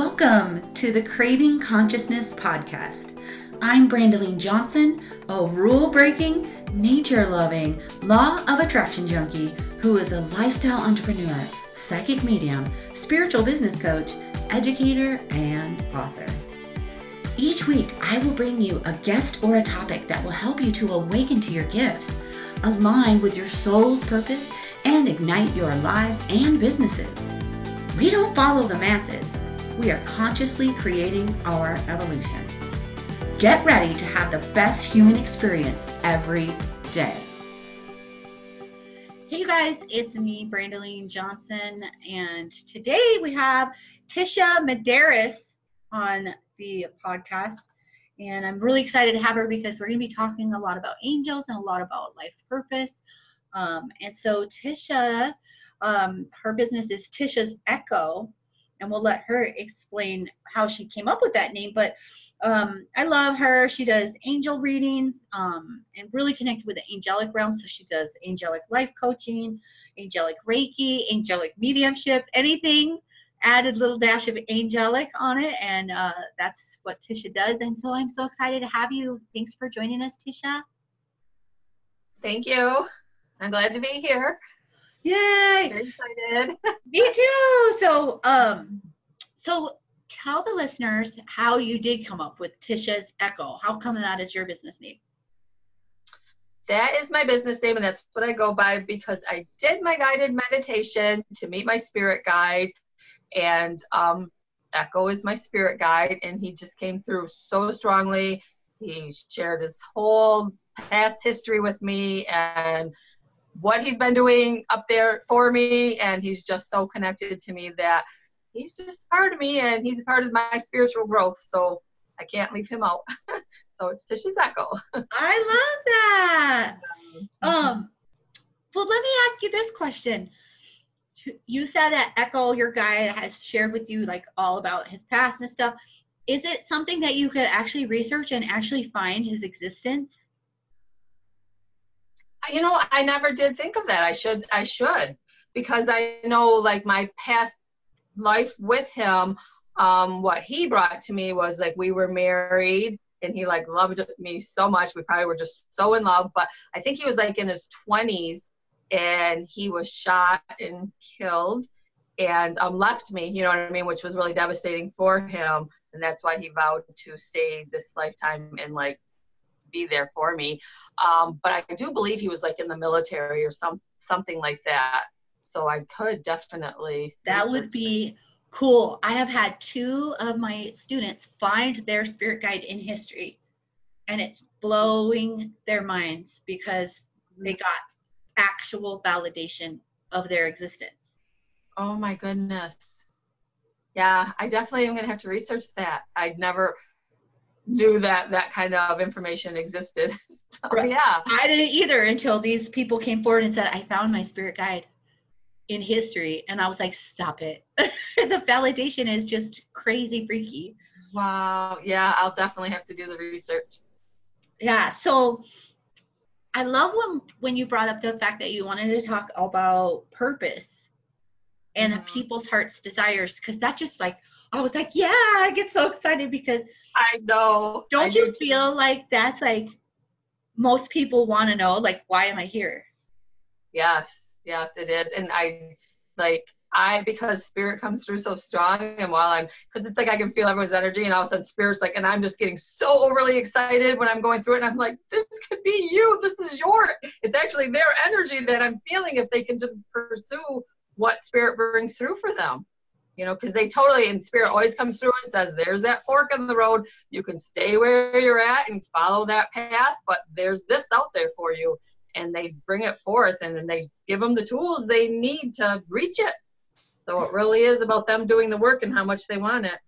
Welcome to the Craving Consciousness podcast. I'm Brandeline Johnson, a rule breaking, nature loving, law of attraction junkie who is a lifestyle entrepreneur, psychic medium, spiritual business coach, educator, and author. Each week, I will bring you a guest or a topic that will help you to awaken to your gifts, align with your soul's purpose, and ignite your lives and businesses. We don't follow the masses. We are consciously creating our evolution. Get ready to have the best human experience every day. Hey guys, it's me, Brandeline Johnson, and today we have Tisha Medeiros on the podcast. And I'm really excited to have her because we're going to be talking a lot about angels and a lot about life purpose. Um, and so Tisha um, her business is Tisha's Echo, and we'll let her explain how she came up with that name. But um, I love her. She does angel readings um, and really connected with the angelic realm. So she does angelic life coaching, angelic Reiki, angelic mediumship, anything. Added little dash of angelic on it, and uh, that's what Tisha does. And so I'm so excited to have you. Thanks for joining us, Tisha. Thank you. I'm glad to be here. Yay! Very excited. Me too. So, um, so tell the listeners how you did come up with Tisha's Echo. How come that is your business name? That is my business name, and that's what I go by because I did my guided meditation to meet my spirit guide, and um, Echo is my spirit guide, and he just came through so strongly. He shared his whole past history with me, and what he's been doing up there for me, and he's just so connected to me that he's just part of me and he's a part of my spiritual growth. So I can't leave him out. so it's Tisha's Echo. I love that. Um, well, let me ask you this question. You said that Echo, your guide, has shared with you like all about his past and stuff. Is it something that you could actually research and actually find his existence? You know, I never did think of that. I should, I should, because I know like my past life with him, um, what he brought to me was like we were married and he like loved me so much. We probably were just so in love, but I think he was like in his 20s and he was shot and killed and um, left me, you know what I mean, which was really devastating for him. And that's why he vowed to stay this lifetime and like be there for me. Um, but I do believe he was like in the military or some something like that. So I could definitely. That would be cool. I have had two of my students find their spirit guide in history, and it's blowing their minds because they got actual validation of their existence. Oh my goodness. Yeah, I definitely am going to have to research that. I'd never knew that that kind of information existed. So, right. yeah. I didn't either until these people came forward and said, I found my spirit guide in history. And I was like, stop it. the validation is just crazy freaky. Wow. Yeah, I'll definitely have to do the research. Yeah. So I love when when you brought up the fact that you wanted to talk about purpose and mm-hmm. people's heart's desires because that just like I was like, yeah, I get so excited because I know. Don't I you feel like that's like most people want to know, like, why am I here? Yes, yes, it is. And I like I because spirit comes through so strong, and while I'm because it's like I can feel everyone's energy, and all of a sudden spirit's like, and I'm just getting so overly excited when I'm going through it, and I'm like, this could be you, this is your. It's actually their energy that I'm feeling if they can just pursue what spirit brings through for them you know, because they totally, and spirit always comes through and says, there's that fork in the road. You can stay where you're at and follow that path, but there's this out there for you. And they bring it forth and then they give them the tools they need to reach it. So it really is about them doing the work and how much they want it.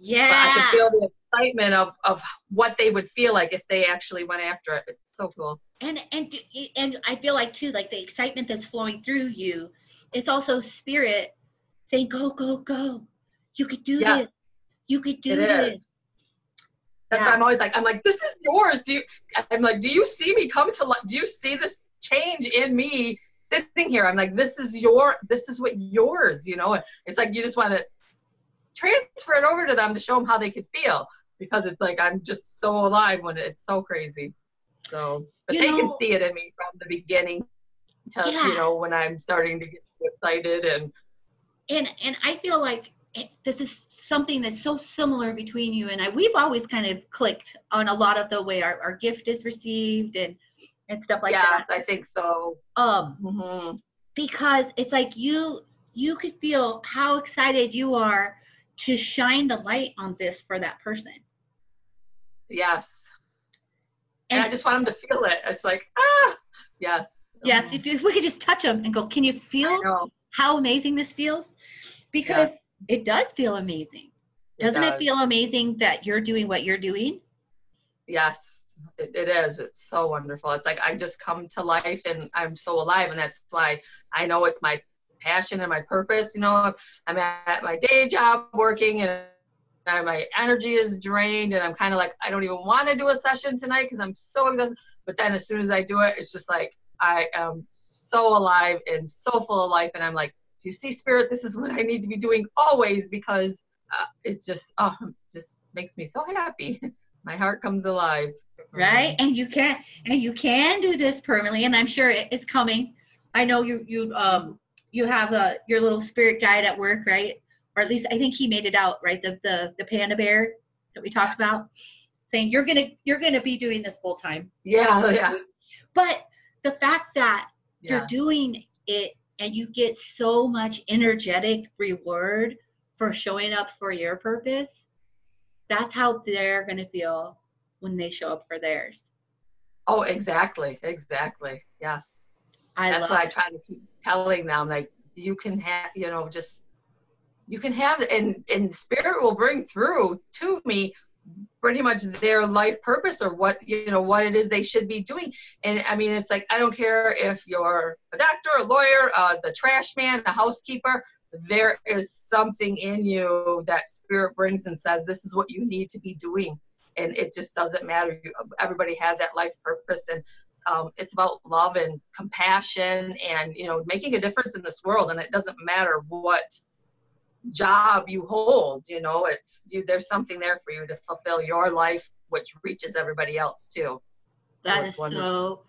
Yeah. But I can feel the excitement of, of what they would feel like if they actually went after it. It's so cool. And and and I feel like too, like the excitement that's flowing through you is also spirit saying, go, go, go. You could do yes. this. You could do it this. Is. That's yeah. why I'm always like, I'm like, this is yours. Do you, I'm like, do you see me come to life? Do you see this change in me sitting here? I'm like, this is your, this is what yours, you know? It's like, you just want to transfer it over to them to show them how they could feel because it's like I'm just so alive when it's so crazy. So, but you they know, can see it in me from the beginning to yeah. you know when I'm starting to get excited and and and I feel like this is something that's so similar between you and I. We've always kind of clicked on a lot of the way our, our gift is received and and stuff like yes, that. Yes, I think so. Um, mm-hmm. because it's like you you could feel how excited you are to shine the light on this for that person. Yes. And, and I just want them to feel it. It's like ah, yes. Yes, if, if we could just touch them and go, can you feel how amazing this feels? Because yeah. it does feel amazing. Doesn't it, does. it feel amazing that you're doing what you're doing? Yes, it, it is. It's so wonderful. It's like I just come to life and I'm so alive, and that's why I know it's my passion and my purpose. You know, I'm at my day job working and my energy is drained and I'm kind of like I don't even want to do a session tonight because I'm so exhausted. But then as soon as I do it, it's just like I am so alive and so full of life, and I'm like, you see, Spirit? This is what I need to be doing always because uh, it just oh, just makes me so happy. My heart comes alive. Right, and you can and you can do this permanently, and I'm sure it's coming. I know you you um you have a your little spirit guide at work, right? Or at least I think he made it out, right? The the the panda bear that we talked yeah. about, saying you're gonna you're gonna be doing this full time. Yeah, yeah. But the fact that yeah. you're doing it and you get so much energetic reward for showing up for your purpose, that's how they're going to feel when they show up for theirs. Oh, exactly. Exactly. Yes. I that's what it. I try to keep telling them. Like, you can have, you know, just, you can have, and, and spirit will bring through to me pretty much their life purpose or what you know what it is they should be doing. And i mean it's like i don't care if you're a doctor a lawyer uh, the trash man the housekeeper there is something in you that spirit brings and says this is what you need to be doing. And it just doesn't matter. Everybody has that life purpose. And um, it's about love and compassion and you know making a difference in this world. And it doesn't matter what job you hold you know it's you there's something there for you to fulfill your life which reaches everybody else too. That so is wonderful. so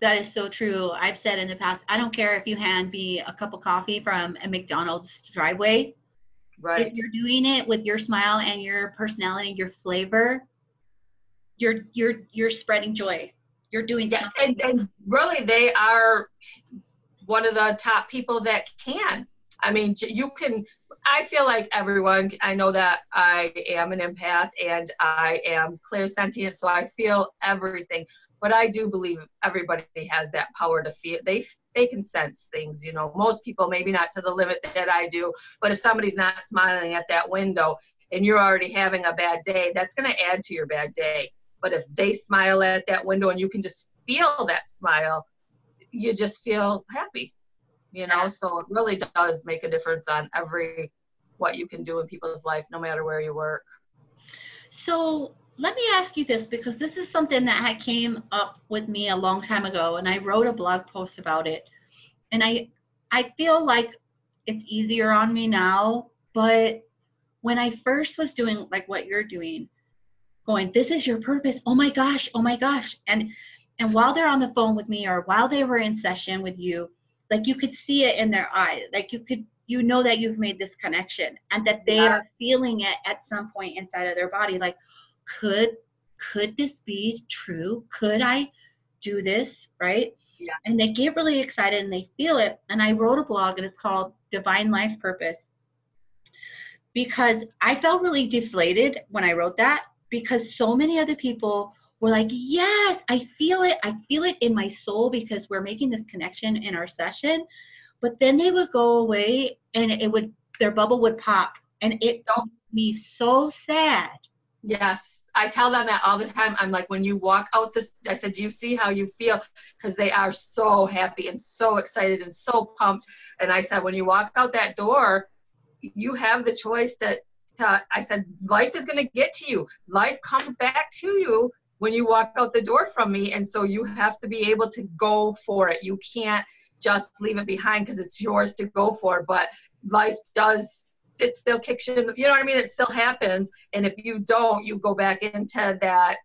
that is so true. I've said in the past i don't care if you hand me a cup of coffee from a mcdonald's driveway. Right. if you're doing it with your smile and your personality your flavor you're you're you're spreading joy. You're doing yeah, and, and really they are one of the top people that can. I mean, you can, I feel like everyone, I know that I am an empath and I am clairsentient, so I feel everything. But I do believe everybody has that power to feel. They they can sense things, you know. Most people maybe not to the limit that I do, but if somebody's not smiling at that window and you're already having a bad day, that's going to add to your bad day. But if they smile at that window and you can just feel that smile, you just feel happy you know so it really does make a difference on every what you can do in people's life no matter where you work? So let me ask you this because this is something that had came up with me a long time ago and i wrote a blog post about it. And i i feel like it's easier on me now but when i first was doing like what you're doing going this is your purpose. Oh my gosh oh my gosh. And and while they're on the phone with me or while they were in session with you like you could see it in their eyes like you could you know that you've made this connection and that they yeah. are feeling it at some point inside of their body like could could this be true could i do this right yeah. and they get really excited and they feel it and i wrote a blog and it's called divine life purpose because i felt really deflated when i wrote that because so many other people we're like, yes, I feel it. I feel it in my soul because we're making this connection in our session. But then they would go away and it would, their bubble would pop and it made me so sad. Yes. I tell them that all the time. I'm like, when you walk out this, I said, do you see how you feel? Because they are so happy and so excited and so pumped. And I said, when you walk out that door, you have the choice that to, I said, life is going to get to you. Life comes back to you when you walk out the door from me. And so you have to be able to go for it. You can't just leave it behind because it's yours to go for. But life does it still kicks you in the, you know what I mean? It still happens. And if you don't, you go back into that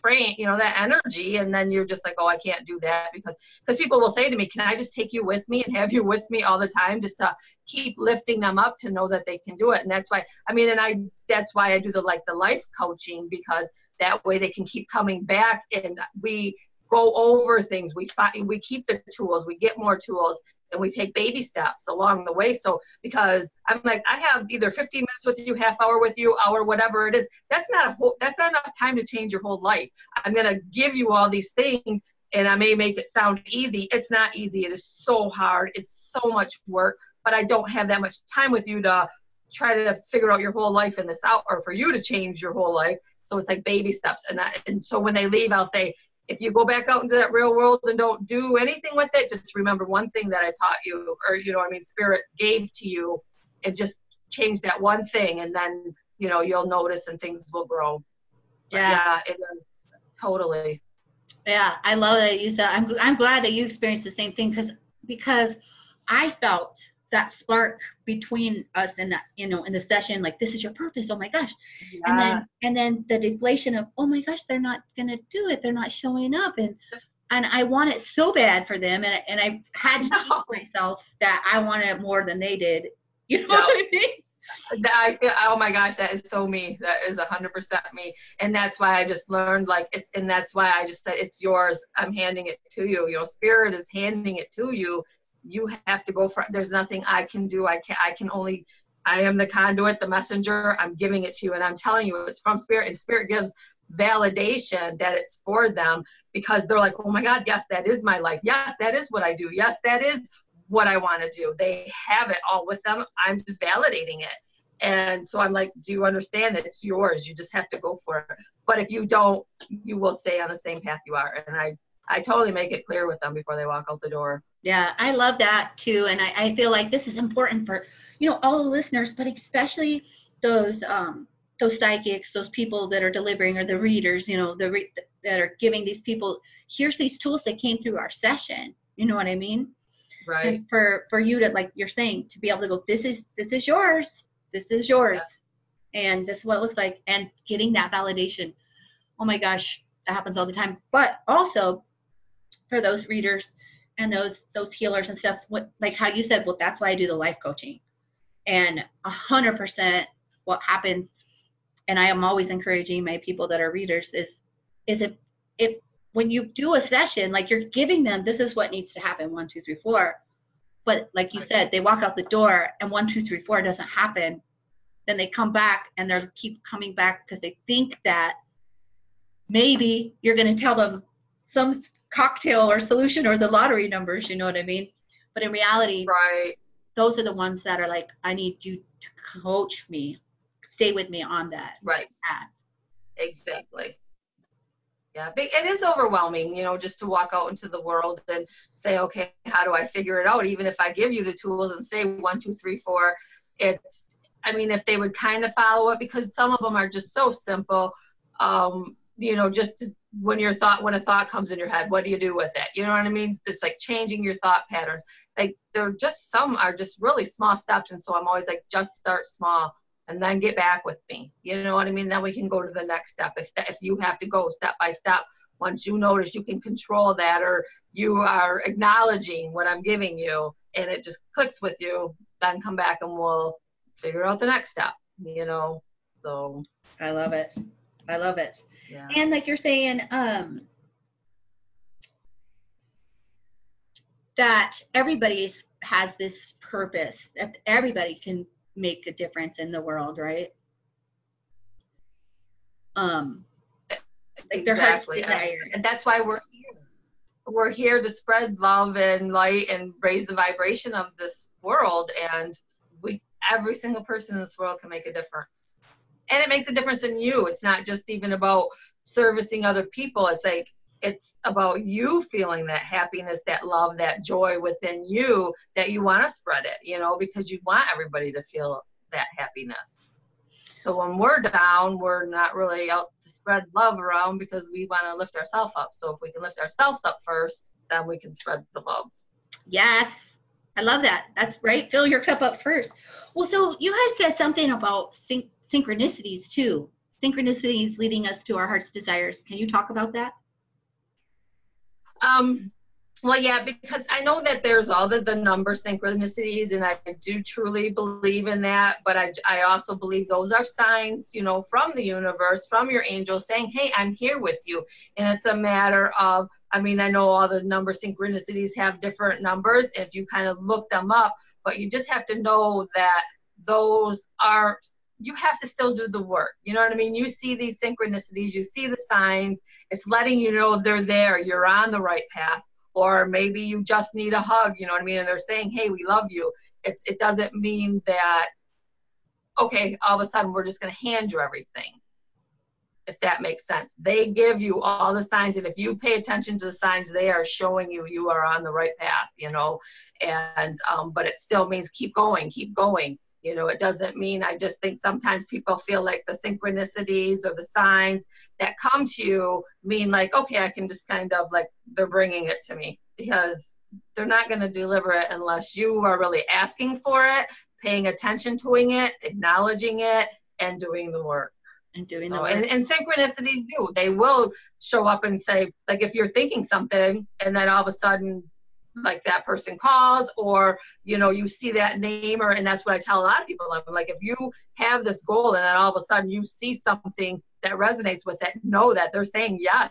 frame, you know, that energy. And then you're just like, oh, I can't do that because, because people will say to me, can I just take you with me and have you with me all the time just to keep lifting them up to know that they can do it. And that's why, I mean, and I, that's why I do the, like the life coaching because that way they can keep coming back and we, go over things. We find, we keep the tools, we get more tools, and we take baby steps along the way. So because I'm like, I have either 15 minutes with you, half hour with you, hour, whatever it is. That's not a whole. That's not enough time to change your whole life. I'm gonna give you all these things, and I may make it sound easy. It's not easy. It is so hard. It's so much work. But I don't have that much time with you to try to figure out your whole life in this out or for you to change your whole life so it's like baby steps and I, and so when they leave i'll say if you go back out into that real world and don't do anything with it, just remember one thing that I taught you, or you know, I mean, spirit gave to you, and just change that one thing, and then you know you'll notice and things will grow. Yeah, yeah, it is totally. Yeah, I love that you said. I'm I'm glad that you experienced the same thing because because I felt that spark between us and that you know in the session like this is your purpose oh my gosh yeah. and then and then the deflation of oh my gosh they're not gonna do it they're not showing up and and I want it so bad for them and, and I had to teach myself that I wanted it more than they did you know no. what I mean that I feel, oh my gosh, that is so me. That is a hundred percent me. And that's why I just learned like, it, and that's why I just said, it's yours. I'm handing it to you. Your spirit is handing it to you you have to go for there's nothing i can do. I can i can only i am the conduit the messenger. I'm giving it to you. And i'm telling you it's from spirit and spirit gives validation that it's for them because they're like oh my god yes that is my life. Yes that is what i do. Yes that is what i want to do. They have it all with them. I'm just validating it. And so i'm like do you understand that it's yours? You just have to go for it. But if you don't you will stay on the same path you are. And i i totally make it clear with them before they walk out the door yeah, I love that too. And I, I feel like this is important for, you know, all the listeners, but especially those um those psychics, those people that are delivering or the readers, you know, the re- that are giving these people, here's these tools that came through our session. You know what I mean? Right. And for for you to like you're saying to be able to go, this is this is yours, this is yours, yeah. and this is what it looks like, and getting that validation. Oh my gosh, that happens all the time. But also for those readers and those those healers and stuff what like how you said well that's why i do the life coaching. And a hundred percent what happens and i am always encouraging my people that are readers is is if if when you do a session like you're giving them this is what needs to happen one two three four. But like you said they walk out the door and one two three four doesn't happen. Then they come back and they keep coming back because they think that maybe you're going to tell them some cocktail or solution or the lottery numbers, you know what I mean? But in reality, right. those are the ones that are like, I need you to coach me, stay with me on that. Right. Path. Exactly. Yeah, it is overwhelming, you know, just to walk out into the world and say, okay, how do I figure it out? Even if I give you the tools and say one, two, three, four, it's, I mean, if they would kind of follow it, because some of them are just so simple. Um, you know, just when your thought, when a thought comes in your head, what do you do with it? You know what I mean? It's like changing your thought patterns. Like they're just some are just really small steps, and so I'm always like, just start small and then get back with me. You know what I mean? Then we can go to the next step. If if you have to go step by step, once you notice you can control that, or you are acknowledging what I'm giving you, and it just clicks with you, then come back and we'll figure out the next step. You know, so I love it. I love it. Yeah. And like you're saying, um, that everybody has this purpose that everybody can make a difference in the world, right? Um, like their exactly. And that's why we're here. We're here to spread love and light and raise the vibration of this world. And we, every single person in this world can make a difference and it makes a difference in you it's not just even about servicing other people it's like it's about you feeling that happiness that love that joy within you that you want to spread it you know because you want everybody to feel that happiness so when we're down we're not really out to spread love around because we want to lift ourselves up so if we can lift ourselves up first then we can spread the love yes I love that. That's right. Fill your cup up first. Well, so you had said something about syn- synchronicities too. Synchronicities leading us to our heart's desires. Can you talk about that? Um, well, yeah, because I know that there's all the, the number synchronicities, and I do truly believe in that. But I, I also believe those are signs, you know, from the universe, from your angels saying, hey, I'm here with you. And it's a matter of, I mean, I know all the number synchronicities have different numbers if you kind of look them up, but you just have to know that those aren't you have to still do the work. You know what I mean? You see these synchronicities, you see the signs. It's letting you know they're there. You're on the right path or maybe you just need a hug you know what i mean and they're saying hey we love you it's it doesn't mean that okay all of a sudden we're just going to hand you everything if that makes sense they give you all the signs and if you pay attention to the signs they are showing you you are on the right path you know and um, but it still means keep going keep going you know, it doesn't mean I just think sometimes people feel like the synchronicities or the signs that come to you mean like, okay, I can just kind of like they're bringing it to me because they're not going to deliver it unless you are really asking for it, paying attention to it, acknowledging it, and doing the work. And doing the oh, work. And, and synchronicities do. They will show up and say, like, if you're thinking something and then all of a sudden like that person calls or you know you see that name or and that's what i tell a lot of people. I'm like if you have this goal and then all of a sudden you see something that resonates with it know that they're saying yes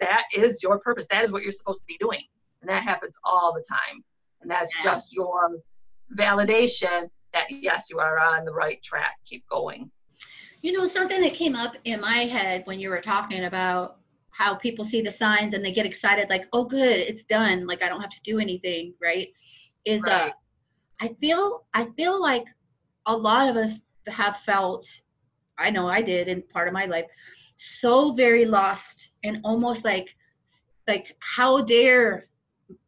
that is your purpose. That is what you're supposed to be doing. And that happens all the time. And that's yeah. just your validation that yes you are on the right track. Keep going. You know something that came up in my head when you were talking about how people see the signs and they get excited like oh good it's done like i don't have to do anything right? Is uh, right. uh i feel i feel like a lot of us have felt i know i did in part of my life so very lost and almost like like how dare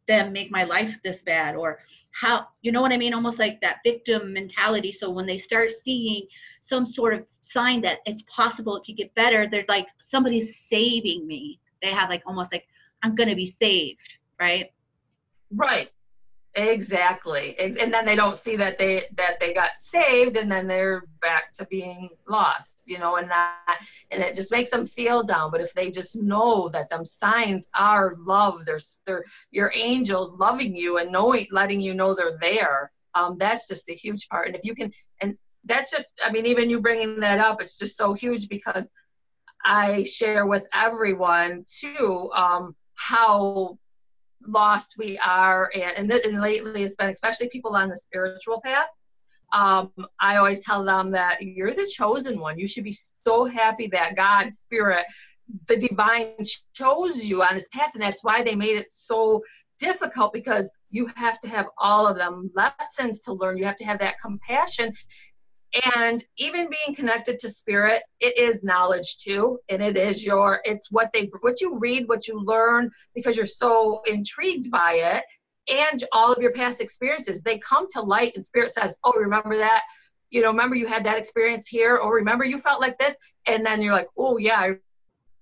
them make my life this bad or how you know what i mean? Almost like that victim mentality. So when they start seeing some sort of sign that it's possible it could get better they're like somebody's saving me they have like almost like i'm gonna be saved right right Exactly. And then they don't see that they that they got saved and then they're back to being lost, you know, and that and it just makes them feel down. But if they just know that them signs are love, they're they're your angels loving you and knowing letting you know they're there, um, that's just a huge part. And if you can and that's just I mean, even you bringing that up, it's just so huge because I share with everyone too um, how lost we are and, and, and lately it's been especially people on the spiritual path um, i always tell them that you're the chosen one. You should be so happy that god spirit the divine chose you on this path and that's why they made it so difficult because you have to have all of them lessons to learn. You have to have that compassion and even being connected to spirit it is knowledge too. And it is your it's what they what you read what you learn because you're so intrigued by it. And all of your past experiences they come to light and spirit says oh remember that? You know remember you had that experience here? Or remember you felt like this? And then you're like oh yeah i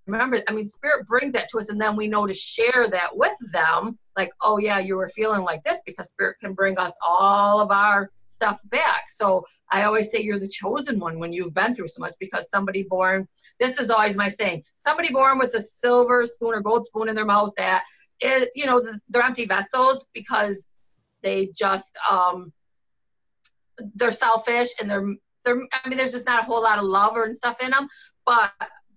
remember i mean spirit brings that to us and then we know to share that with them like oh yeah you were feeling like this because spirit can bring us all of our stuff back. So i always say you're the chosen one when you've been through so much because somebody born this is always my saying somebody born with a silver spoon or gold spoon in their mouth that is you know they're empty vessels because they just um they're selfish and they're they're i mean there's just not a whole lot of love or and stuff in them but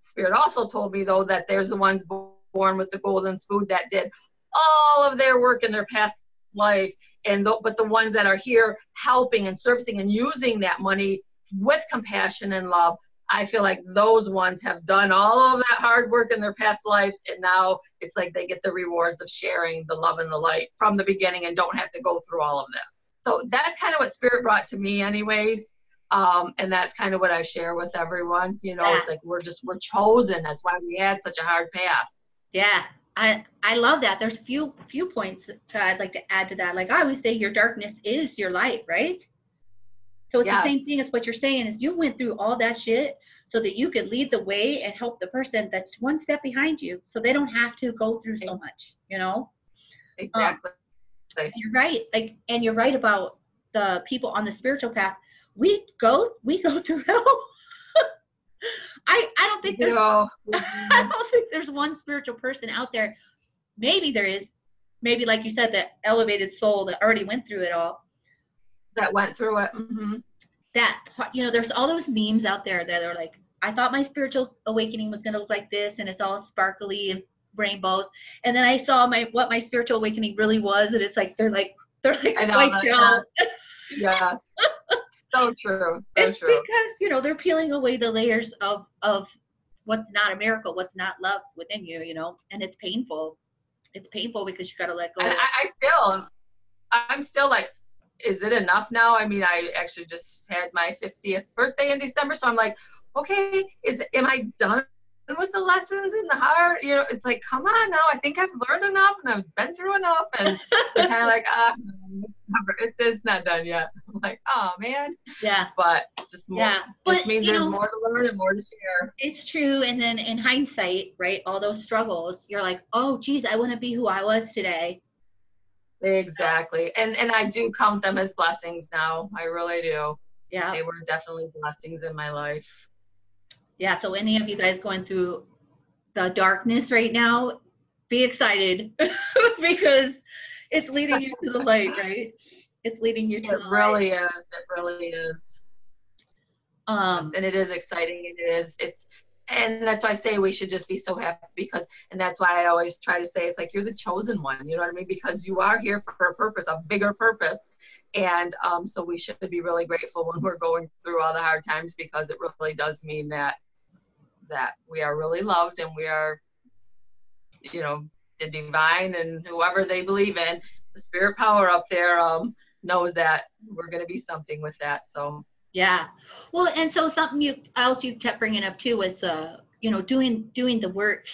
Spirit also told me, though, that there's the ones born with the golden spoon that did all of their work in their past lives, and the, but the ones that are here helping and servicing and using that money with compassion and love, I feel like those ones have done all of that hard work in their past lives, and now it's like they get the rewards of sharing the love and the light from the beginning and don't have to go through all of this. So that's kind of what Spirit brought to me, anyways. Um, and that's kind of what I share with everyone. You know, yeah. it's like we're just we're chosen. That's why we had such a hard path. Yeah, I I love that. There's a few few points that I'd like to add to that. Like I always say, your darkness is your light, right? So it's yes. the same thing as what you're saying is you went through all that shit so that you could lead the way and help the person that's one step behind you, so they don't have to go through so much. You know. Exactly. Um. You're right. Like, and you're right about the people on the spiritual path. We go, we go through hell. I, I don't think there's, I don't think there's one spiritual person out there. Maybe there is. Maybe, like you said, that elevated soul that already went through it all. that went through it. hmm That you know, there's all those memes out there that are like, I thought my spiritual awakening was gonna look like this, and it's all sparkly and rainbows. And then I saw my what my spiritual awakening really was, and it's like they're like they're like I know wiped out. Yeah. So true. So it's true. because you know they're peeling away the layers of of what's not a miracle, what's not love within you, you know, and it's painful. It's painful because you got to let go. And I, I still, I'm still like, is it enough now? I mean, I actually just had my 50th birthday in December, so I'm like, okay, is am I done with the lessons in the heart? You know, it's like, come on now, I think I've learned enough and I've been through enough, and they're kind of like, ah, it's, it's not done yet. I'm like, oh man, yeah, but just more. yeah. This But means there's know, more to learn and more to share. it's true. And then in hindsight, right, all those struggles, you're like, oh, geez, I wouldn't be who I was today. Exactly, and and I do count them as blessings now. I really do. Yeah, They were definitely blessings in my life. yeah. So any of you guys going through the darkness right now, be excited because it's leading you to the light, right? It's leading you to It the light. really is. It really is. Um, and it is exciting and it is it's and that's why I say we should just be so happy because and that's why I always try to say it's like you're the chosen one you know what I mean because you are here for a purpose a bigger purpose and um, so we should be really grateful when we're going through all the hard times because it really does mean that that we are really loved and we are you know the divine and whoever they believe in the spirit power up there um, knows that we're going to be something with that so Yeah. Well, and so something you else you kept bringing up too was the you know doing doing the work,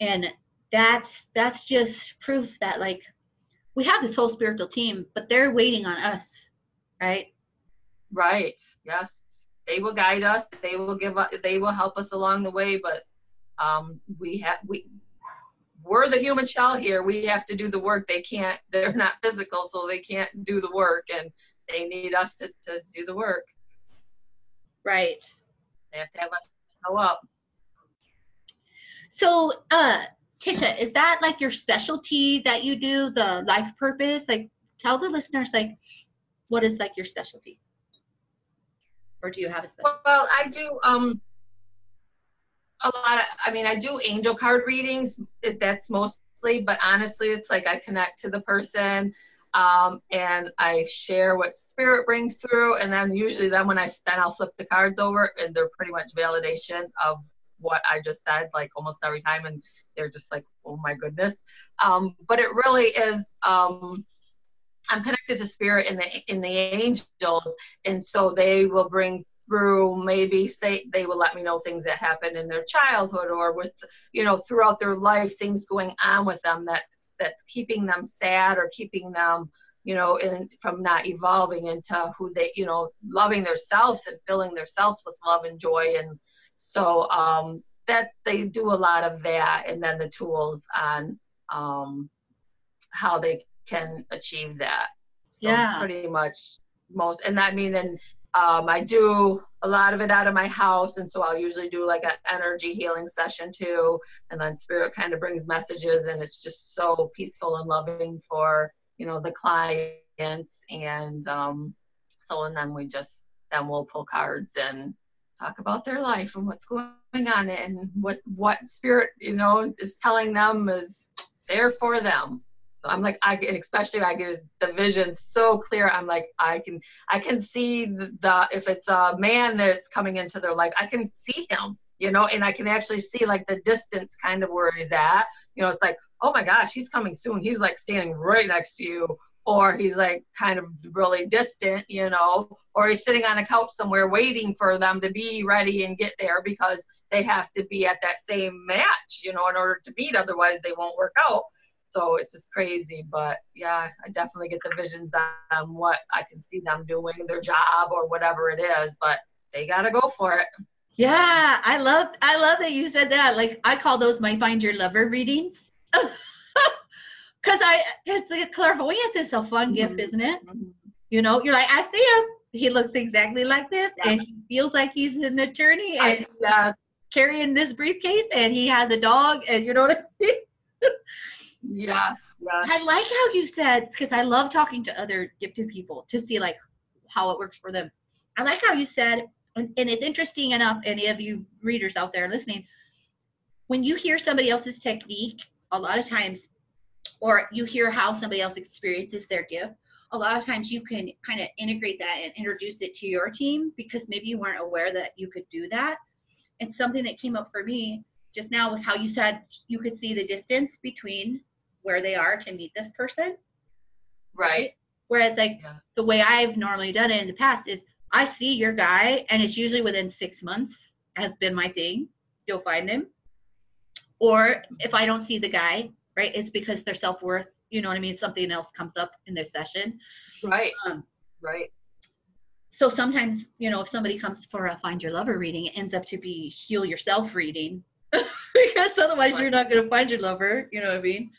and that's that's just proof that like we have this whole spiritual team, but they're waiting on us, right? Right. Yes. They will guide us. They will give us. They will help us along the way. But um, we have we we're the human shell here. We have to do the work. They can't. They're not physical, so they can't do the work, and they need us to to do the work. Right. They have to have us show up. So, uh, Tisha, is that like your specialty that you do, the life purpose? Like, tell the listeners like what is like your specialty, or do you have a specialty? Well, I do um a lot of. I mean, I do angel card readings. That's mostly, but honestly, it's like I connect to the person. um, and I share what spirit brings through, and then usually then when I then I'll flip the cards over, and they're pretty much validation of what I just said, like almost every time, and they're just like, oh my goodness. Um, but it really is. Um, I'm connected to spirit in the in the angels, and so they will bring through maybe say they will let me know things that happened in their childhood or with you know throughout their life things going on with them that's that's keeping them sad or keeping them you know in, from not evolving into who they you know loving themselves and filling themselves with love and joy and so um that's they do a lot of that and then the tools on um how they can achieve that so Yeah. pretty much most and I mean and um, I do a lot of it out of my house, and so I'll usually do like an energy healing session too. And then spirit kind of brings messages, and it's just so peaceful and loving for you know the clients. And um, so, and then we just then we'll pull cards and talk about their life and what's going on and what what spirit you know is telling them is there for them. So I'm like I and especially I get the vision so clear. I'm like I can I can see the, if it's a man that's coming into their life, I can see him, you know, and I can actually see like the distance kind of where he's at. You know, it's like, oh my gosh, he's coming soon. He's like standing right next to you. Or he's like kind of really distant, you know, or he's sitting on a couch somewhere waiting for them to be ready and get there because they have to be at that same match, you know, in order to meet. Otherwise, they won't work out. So it's just crazy. But yeah, I definitely get the visions on what I can see them doing, their job or whatever it is. But they gotta go for it. Yeah, I love I love that you said that. Like I call those my find your lover readings. Cuz I because the clairvoyance is a fun gift, Mhm. isn't it? Mhm. You know, you're like, I see him. He looks exactly like this, Yeah. and he feels like he's an attorney and I, yeah, carrying this briefcase, and he has a dog, and you know what I mean. yes, yes. I like how you said because I love talking to other gifted people to see like how it works for them. I like how you said, and, and it's interesting enough. Any of you readers out there listening, when you hear somebody else's technique, a lot of times, or you hear how somebody else experiences their gift, a lot of times you can kind of integrate that and introduce it to your team because maybe you weren't aware that you could do that. And something that came up for me just now was how you said you could see the distance between where they are to meet this person. Right. Whereas like Yes. the way I've normally done it in the past is I see your guy and it's usually within six months has been my thing. You'll find him. Or if I don't see the guy, right, it's because their self worth, you know what I mean? Something else comes up in their session. Right. Um, Right. so sometimes, you know, if somebody comes for a find your lover reading, it ends up to be heal yourself reading. because otherwise you're not gonna find your lover, you know what I mean?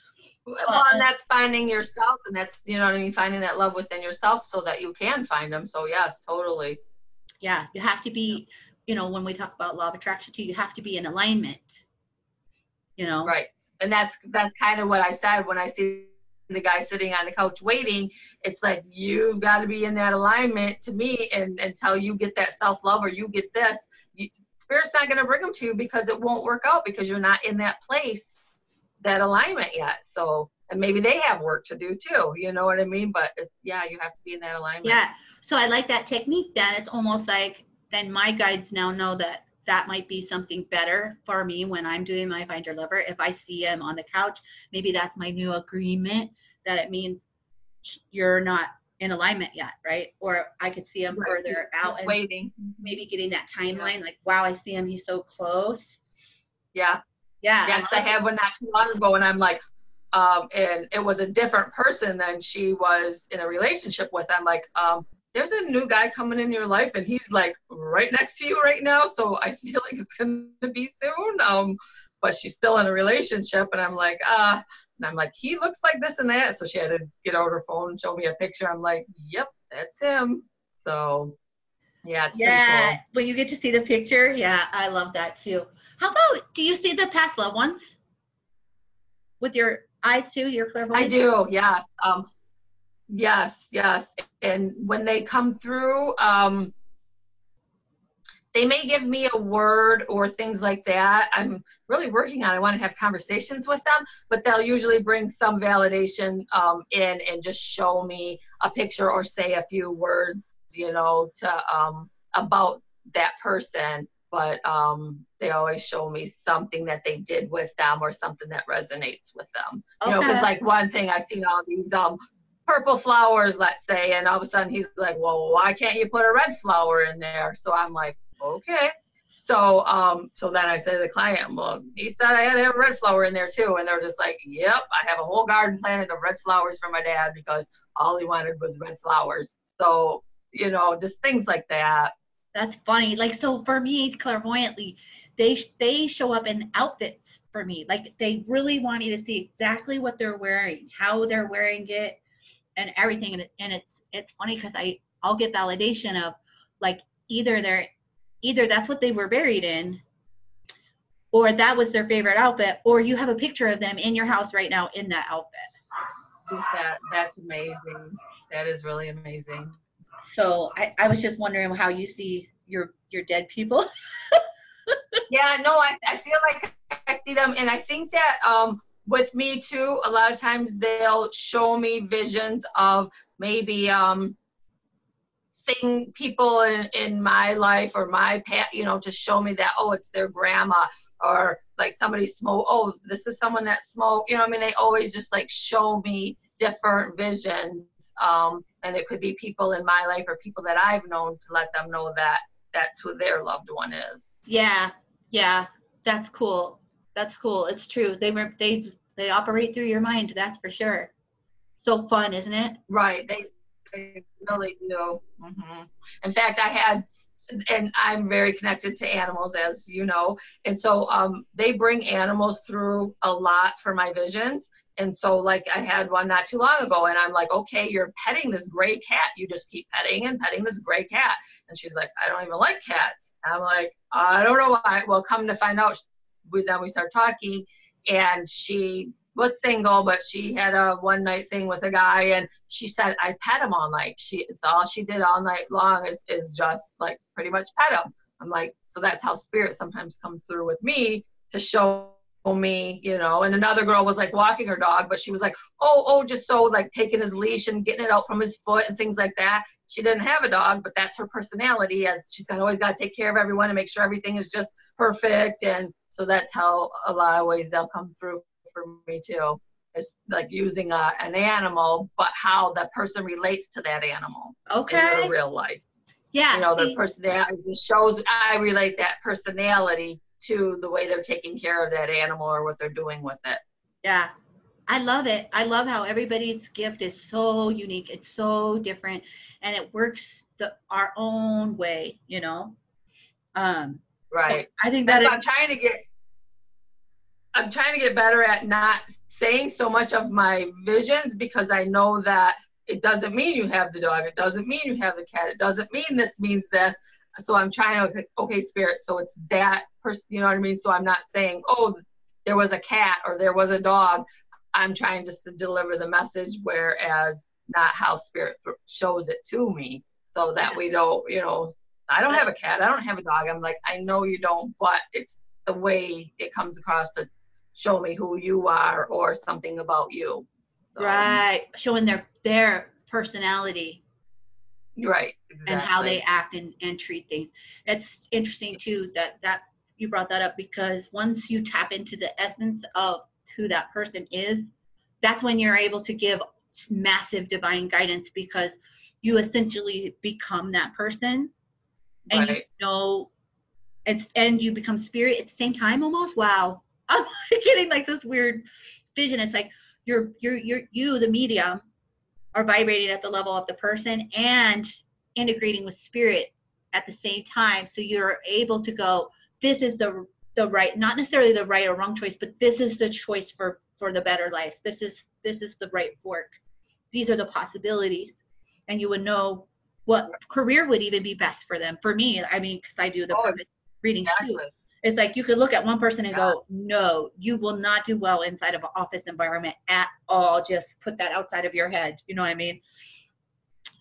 Well, and that's finding yourself, and that's you know what I mean, finding that love within yourself, so that you can find them. So yes, totally. Yeah, you have to be, you know, when we talk about law of attraction too, you have to be in alignment. You know? Right. And that's that's kind of what I said when I see the guy sitting on the couch waiting. It's like you've got to be in that alignment to me, and until you get that self love or you get this, you, spirit's not going to bring them to you because it won't work out because you're not in that place, that alignment yet. So. And maybe they have work to do too, you know what I mean? But it, yeah, you have to be in that alignment. Yeah. So I like that technique then. It's almost like then my guides now know that that might be something better for me when I'm doing my find your lover. If I see him on the couch, maybe that's my new agreement that it means you're not in alignment yet, right? Or I could see him Right. further out and waiting. maybe getting that timeline like, wow, I see him, he's so close. Yeah. Yeah. Yeah, because I had one not too long ago, and I'm like, um, and it was a different person than she was in a relationship with. I'm like, um, there's a new guy coming in your life, and he's like right next to you right now, so I feel like it's gonna be soon. Um, but she's still in a relationship, and I'm like, ah, and I'm like, he looks like this and that. So she had to get out her phone and show me a picture. I'm like, yep, that's him. So yeah, it's pretty cool. yeah. When you get to see the picture, yeah, I love that too. How about do you see the past loved ones with your eyes too? Your cool. clairvoyance. I do, yes. Um, Yes, yes. And when they come through, um, they may give me a word or things like that. I'm really working on. I want to have conversations with them, but they'll usually bring some validation um, in and just show me a picture or say a few words, you know, to um, about that person. But um, they always show me something that they did with them or something that resonates with them. okay. You know, because like one thing i've seen all these um purple flowers, let's say, and all of a sudden he's like, well, why can't you put a red flower in there? So I'm like, okay. So um, so then I said to the client, well, he said I had a red flower in there too, and they're just like, yep, I have a whole garden planted of red flowers for my dad because all he wanted was red flowers. So you know, just things like that. That's funny. Like so for me, clairvoyantly, they they show up in outfits for me. Like they really want you to see exactly what they're wearing, how they're wearing it, and everything. And, it, and it's it's funny because I I'll get validation of like either they're either that's what they were buried in, or that was their favorite outfit, or you have a picture of them in your house right now in that outfit. That that's amazing. That is really amazing. So I, I was just wondering how you see your your dead people. Yeah, no, I, I feel like I see them, and I think that um, with me too, a lot of times they'll show me visions of maybe um, thing people in, in my life or my past, you know, to show me that oh, it's their grandma or like somebody smoke. Oh, this is someone that smoked. You know, what I mean, they always just like show me different visions, um, and it could be people in my life or people that I've known to let them know that that's who their loved one is. Yeah, yeah, that's cool. That's cool. It's true. They were they they operate through your mind. That's for sure. So fun, isn't it? Right. They, really do. hmm In fact, I had, and I'm very connected to animals, as you know, and so um, they bring animals through a lot for my visions. And so like I had one not too long ago and I'm like, okay, you're petting this gray cat. You just keep petting and petting this gray cat. And she's like, I don't even like cats. And I'm like, I don't know why. Well, come to find out, we, then we start talking and she was single, but she had a one night thing with a guy, and she said I pet him all night. She it's all she did all night long is is just like pretty much pet him. I'm like, so that's how spirit sometimes comes through with me to show me, you know. And another girl was like walking her dog, but she was like, oh, oh, just so like taking his leash and getting it out from his foot and things like that. She didn't have a dog, but that's her personality as she's got always got to take care of everyone and make sure everything is just perfect. And so that's how a lot of ways they'll come through for me too. It's like using a, an animal, but how the person relates to that animal Okay. in their real life. Yeah. You know, see, personality just shows I relate that personality to the way they're taking care of that animal or what they're doing with it. Yeah. I love it. I love how everybody's gift is so unique. It's so different and it works the our own way, you know. Um so Right. I think That's that why I'm trying to get I'm trying to get better at not saying so much of my visions because I know that it doesn't mean you have the dog. It doesn't mean you have the cat. It doesn't mean this means this. So I'm trying to, okay, spirit. So it's that person, you know what I mean? So I'm not saying, oh, there was a cat or there was a dog. I'm trying just to deliver the message, whereas not how spirit shows it to me so that we don't, you know, I don't have a cat. I don't have a dog. I'm like, I know you don't, but it's the way it comes across to show me who you are or something about you. So, right showing their their personality Right. Exactly. and how they act and, and treat things. It's interesting too that that you brought that up because once you tap into the essence of who that person is, that's when you're able to give massive divine guidance because you essentially become that person and you know it's and you become spirit at the same time almost. Wow. I'm getting like this weird vision. It's like you're you're you're you, the medium, are vibrating at the level of the person and integrating with spirit at the same time. So you're able to go this is the the right not necessarily the right or wrong choice but this is the choice for for the better life. This is this is the right fork. These are the possibilities. And you would know what career would even be best for them. For me i mean because i do the Oh, readings too. Exactly. It's like you could look at one person and go, no, you will not do well inside of an office environment at all. Just put that outside of your head. You know what I mean?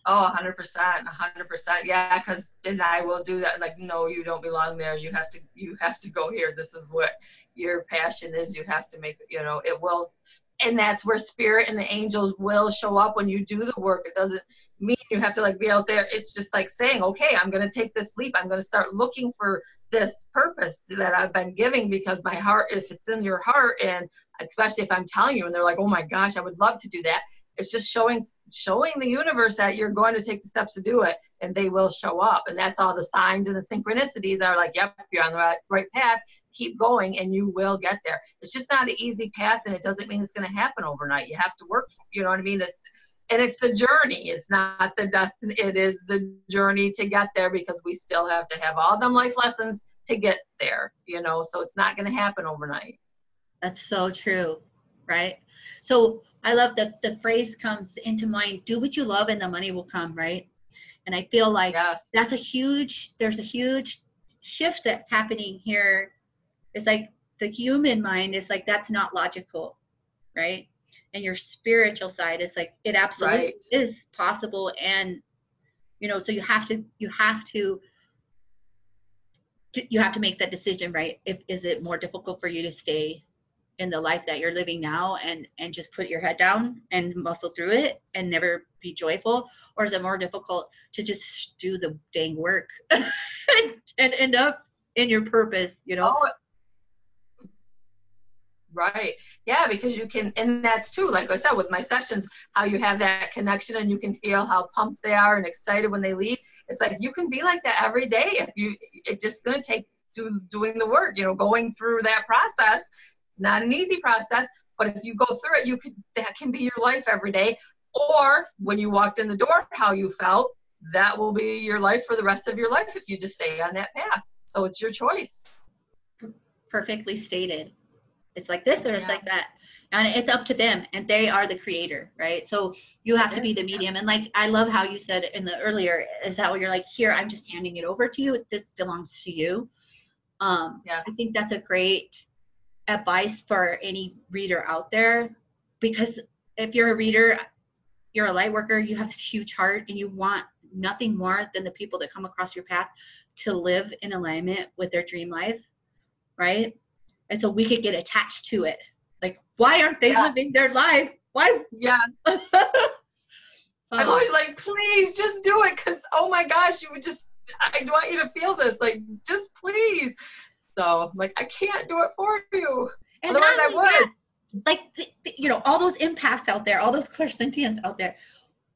Oh, 100%. 100%. Yeah. Cause, and I will do that. Like, no, you don't belong there. You have to, you have to go here. This is what your passion is. You have to make, you know, it will. And that's where spirit and the angels will show up when you do the work. It doesn't mean you have to like be out there. It's just like saying, okay, I'm going to take this leap. I'm going to start looking for this purpose that I've been giving because my heart, if it's in your heart, and especially if I'm telling you and they're like, oh my gosh, I would love to do that. It's just showing showing the universe that you're going to take the steps to do it and they will show up. And that's all the signs and the synchronicities are like yep you're on the right, right path. Keep going and you will get there. It's just not an easy path and it doesn't mean it's going to happen overnight. You have to work for, you know what i mean? It's and it's the journey. It's not the destin it is the journey to get there because we still have to have all them life lessons to get there you know? So it's not going to happen overnight. That's so true, right? So I love that the phrase comes into mind do what you love and the money will come, right? And I feel like yes that's a huge, there's a huge shift that's happening here. It's like the human mind is like, that's not logical, right? And your spiritual side is like, it absolutely Right. is possible. And, you know, so you have to, you have to, you have to make that decision, right? If, is it more difficult for you to stay in the life that you're living now and and just put your head down and muscle through it and never be joyful or is it more difficult to just do the dang work and, and end up in your purpose you know Oh, right. Yeah, because you can, and that's too, Like I said, with my sessions, how you have that connection and you can feel how pumped they are and excited when they leave. It's like you can be like that every day if you. It's just going to take do, doing the work. You know, going through that process. Not an easy process, but if you go through it, you can. That can be your life every day. Or when you walked in the door, how you felt. That will be your life for the rest of your life if you just stay on that path. So it's your choice. perfectly stated it's like this or it's Yeah. like that and it's up to them and they are the creator right so you have to be the medium and like i love how you said in the earlier is that what you're like here i'm just handing it over to you this belongs to you um Yes. i think that's a great advice for any reader out there because if you're a reader you're a light worker you have this huge heart and you want nothing more than the people that come across your path to live in alignment with their dream life right and so we could get attached to it like why aren't they Yeah. living their life why Yeah. I'm always like, please just do it because, oh my gosh, you would just, I want you to feel this. Like, just please. So, like, I can't do it for you. and Otherwise, I would. that, like you know all those empaths out there all those clairsentients out there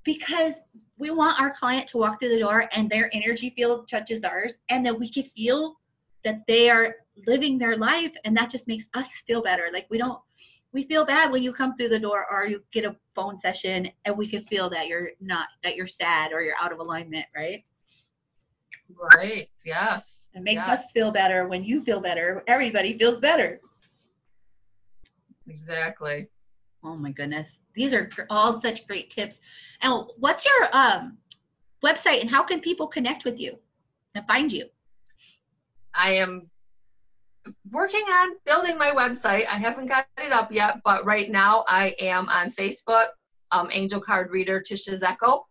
because we want our client to walk through the door and their energy field touches ours and that we can feel that they are living their life and that just makes us feel better like we don't we feel bad when you come through the door or you get a phone session and we can feel that you're not that you're sad or you're out of alignment right Right. Yes. it makes yes, us feel better when you feel better everybody feels better Exactly. Oh my goodness. These are all such great tips. And what's your um, website and how can people connect with you and find you? I am working on building my website. I haven't got it up yet, but right now I am on Facebook, um, Angel Card Reader Tisha Zecco.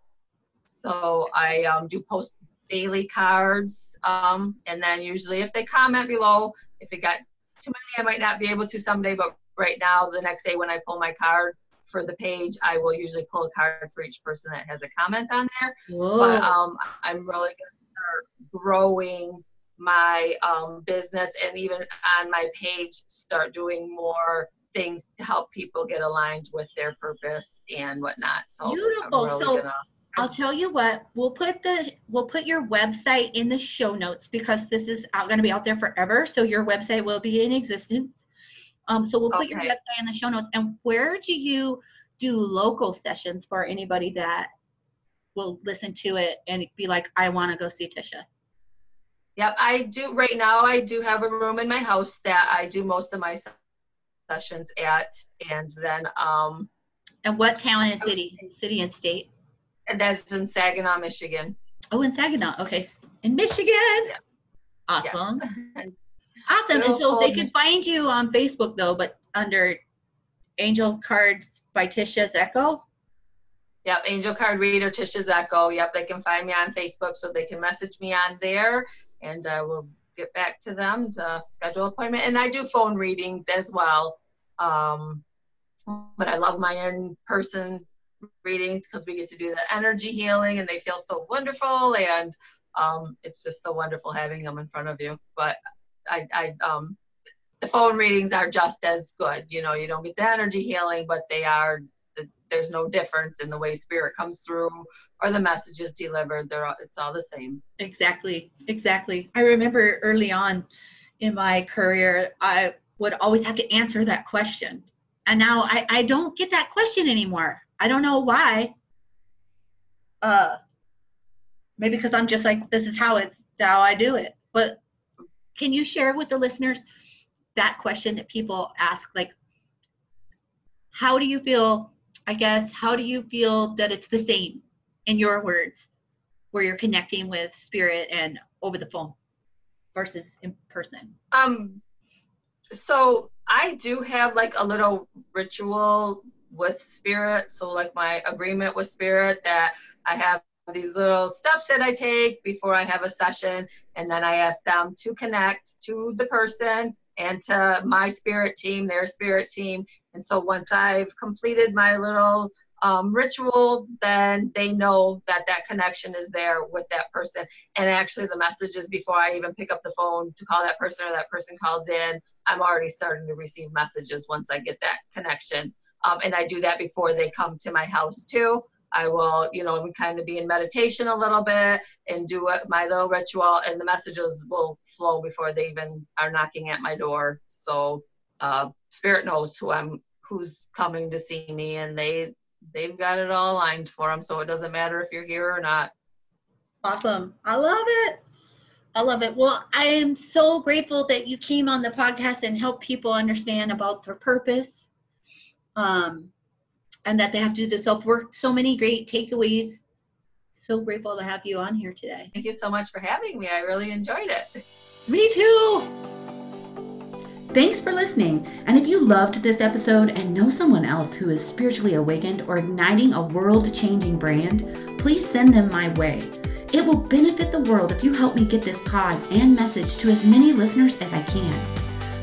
So I um, do post daily cards, um, and then usually if they comment below, if it got too many, I might not be able to someday. But right now, the next day when I pull my card for the page, I will usually pull a card for each person that has a comment on there. Whoa. but um, I'm really going to start growing my um, business and even on my page start doing more things to help people get aligned with their purpose and whatnot. So Beautiful. Really So- gonna. I'll tell you what, we'll put the we'll put your website in the show notes because this is out going to be out there forever. So your website will be in existence. Um, so we'll put your website in the show notes. And where do you do local sessions for anybody that will listen to it and be like, I want to go see Tisha? Yep, I do. Right now, I do have a room in my house that I do most of my sessions at, and then um, And what town and city? City and state? That's in Saginaw, Michigan. Oh, in Saginaw. Okay. In Michigan. Yeah. Awesome. Awesome. Good And so they can find you on Facebook though, but under Angel Cards by Tisha Zecco. Yep, Angel Card Reader, Tisha Zecco. Yep, they can find me on Facebook, so they can message me on there, and I will get back to them to schedule appointment. And I do phone readings as well. Um, but I love my in-person readings because we get to do the energy healing, and they feel so wonderful, and um, it's just so wonderful having them in front of you. But I, I um, the phone readings are just as good. You know, you don't get the energy healing, but they are. There's no difference in the way spirit comes through or the messages delivered. They're all, it's all the same. Exactly. Exactly. I remember early on in my career, I would always have to answer that question. And now I, I don't get that question anymore. I don't know why. Uh maybe because I'm just like this is how it's how I do it. But can you share with the listeners that question that people ask like how do you feel I guess how do you feel that it's the same in your words where you're connecting with spirit and over the phone versus in person? Um, so I do have like a little ritual with spirit. So like my agreement with spirit that I have these little steps that I take before I have a session, and then I ask them to connect to the person and to my spirit team, their spirit team. And so once I've completed my little um, ritual, then they know that that connection is there with that person. And actually, the messages before I even pick up the phone to call that person or that person calls in, I'm already starting to receive messages once I get that connection. Um, and I do that before they come to my house too. I will, you know, kind of be in meditation a little bit and do it, my little ritual, and the messages will flow before they even are knocking at my door. So uh, spirit knows who I'm, who's coming to see me, and they they've got it all aligned for them. So it doesn't matter if you're here or not. Awesome. I love it. I love it. Well, I am so grateful that you came on the podcast and helped people understand about their purpose um, and that they have to do the self work. So many great takeaways. So grateful to have you on here today. Thank you so much for having me. I really enjoyed it. Me too. Thanks for listening. And if you loved this episode and know someone else who is spiritually awakened or igniting a world changing brand, please send them my way. It will benefit the world if you help me get this pod and message to as many listeners as I can.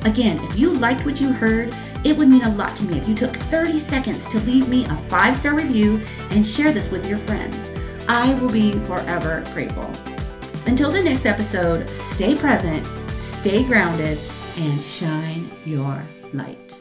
Again, if you liked what you heard, it would mean a lot to me if you took 30 seconds to leave me a five star review and share this with your friends. I will be forever grateful. Until the next episode, stay present, stay grounded, and shine your light.